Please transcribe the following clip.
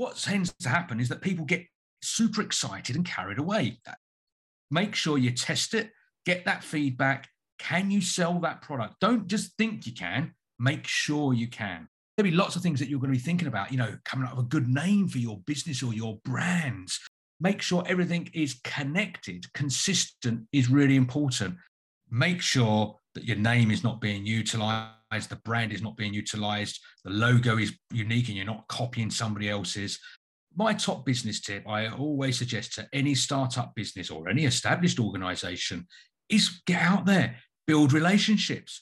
what tends to happen is that people get super excited and carried away. Make sure you test it, get that feedback. Can you sell that product? Don't just think you can, make sure you can. There'll be lots of things that you're going to be thinking about, you know, coming up with a good name for your business or your brands. Make sure everything is connected, consistent is really important. Make sure that your name is not being utilized, the brand is not being utilized, the logo is unique and you're not copying somebody else's. My top business tip I always suggest to any startup business or any established organization is get out there, build relationships,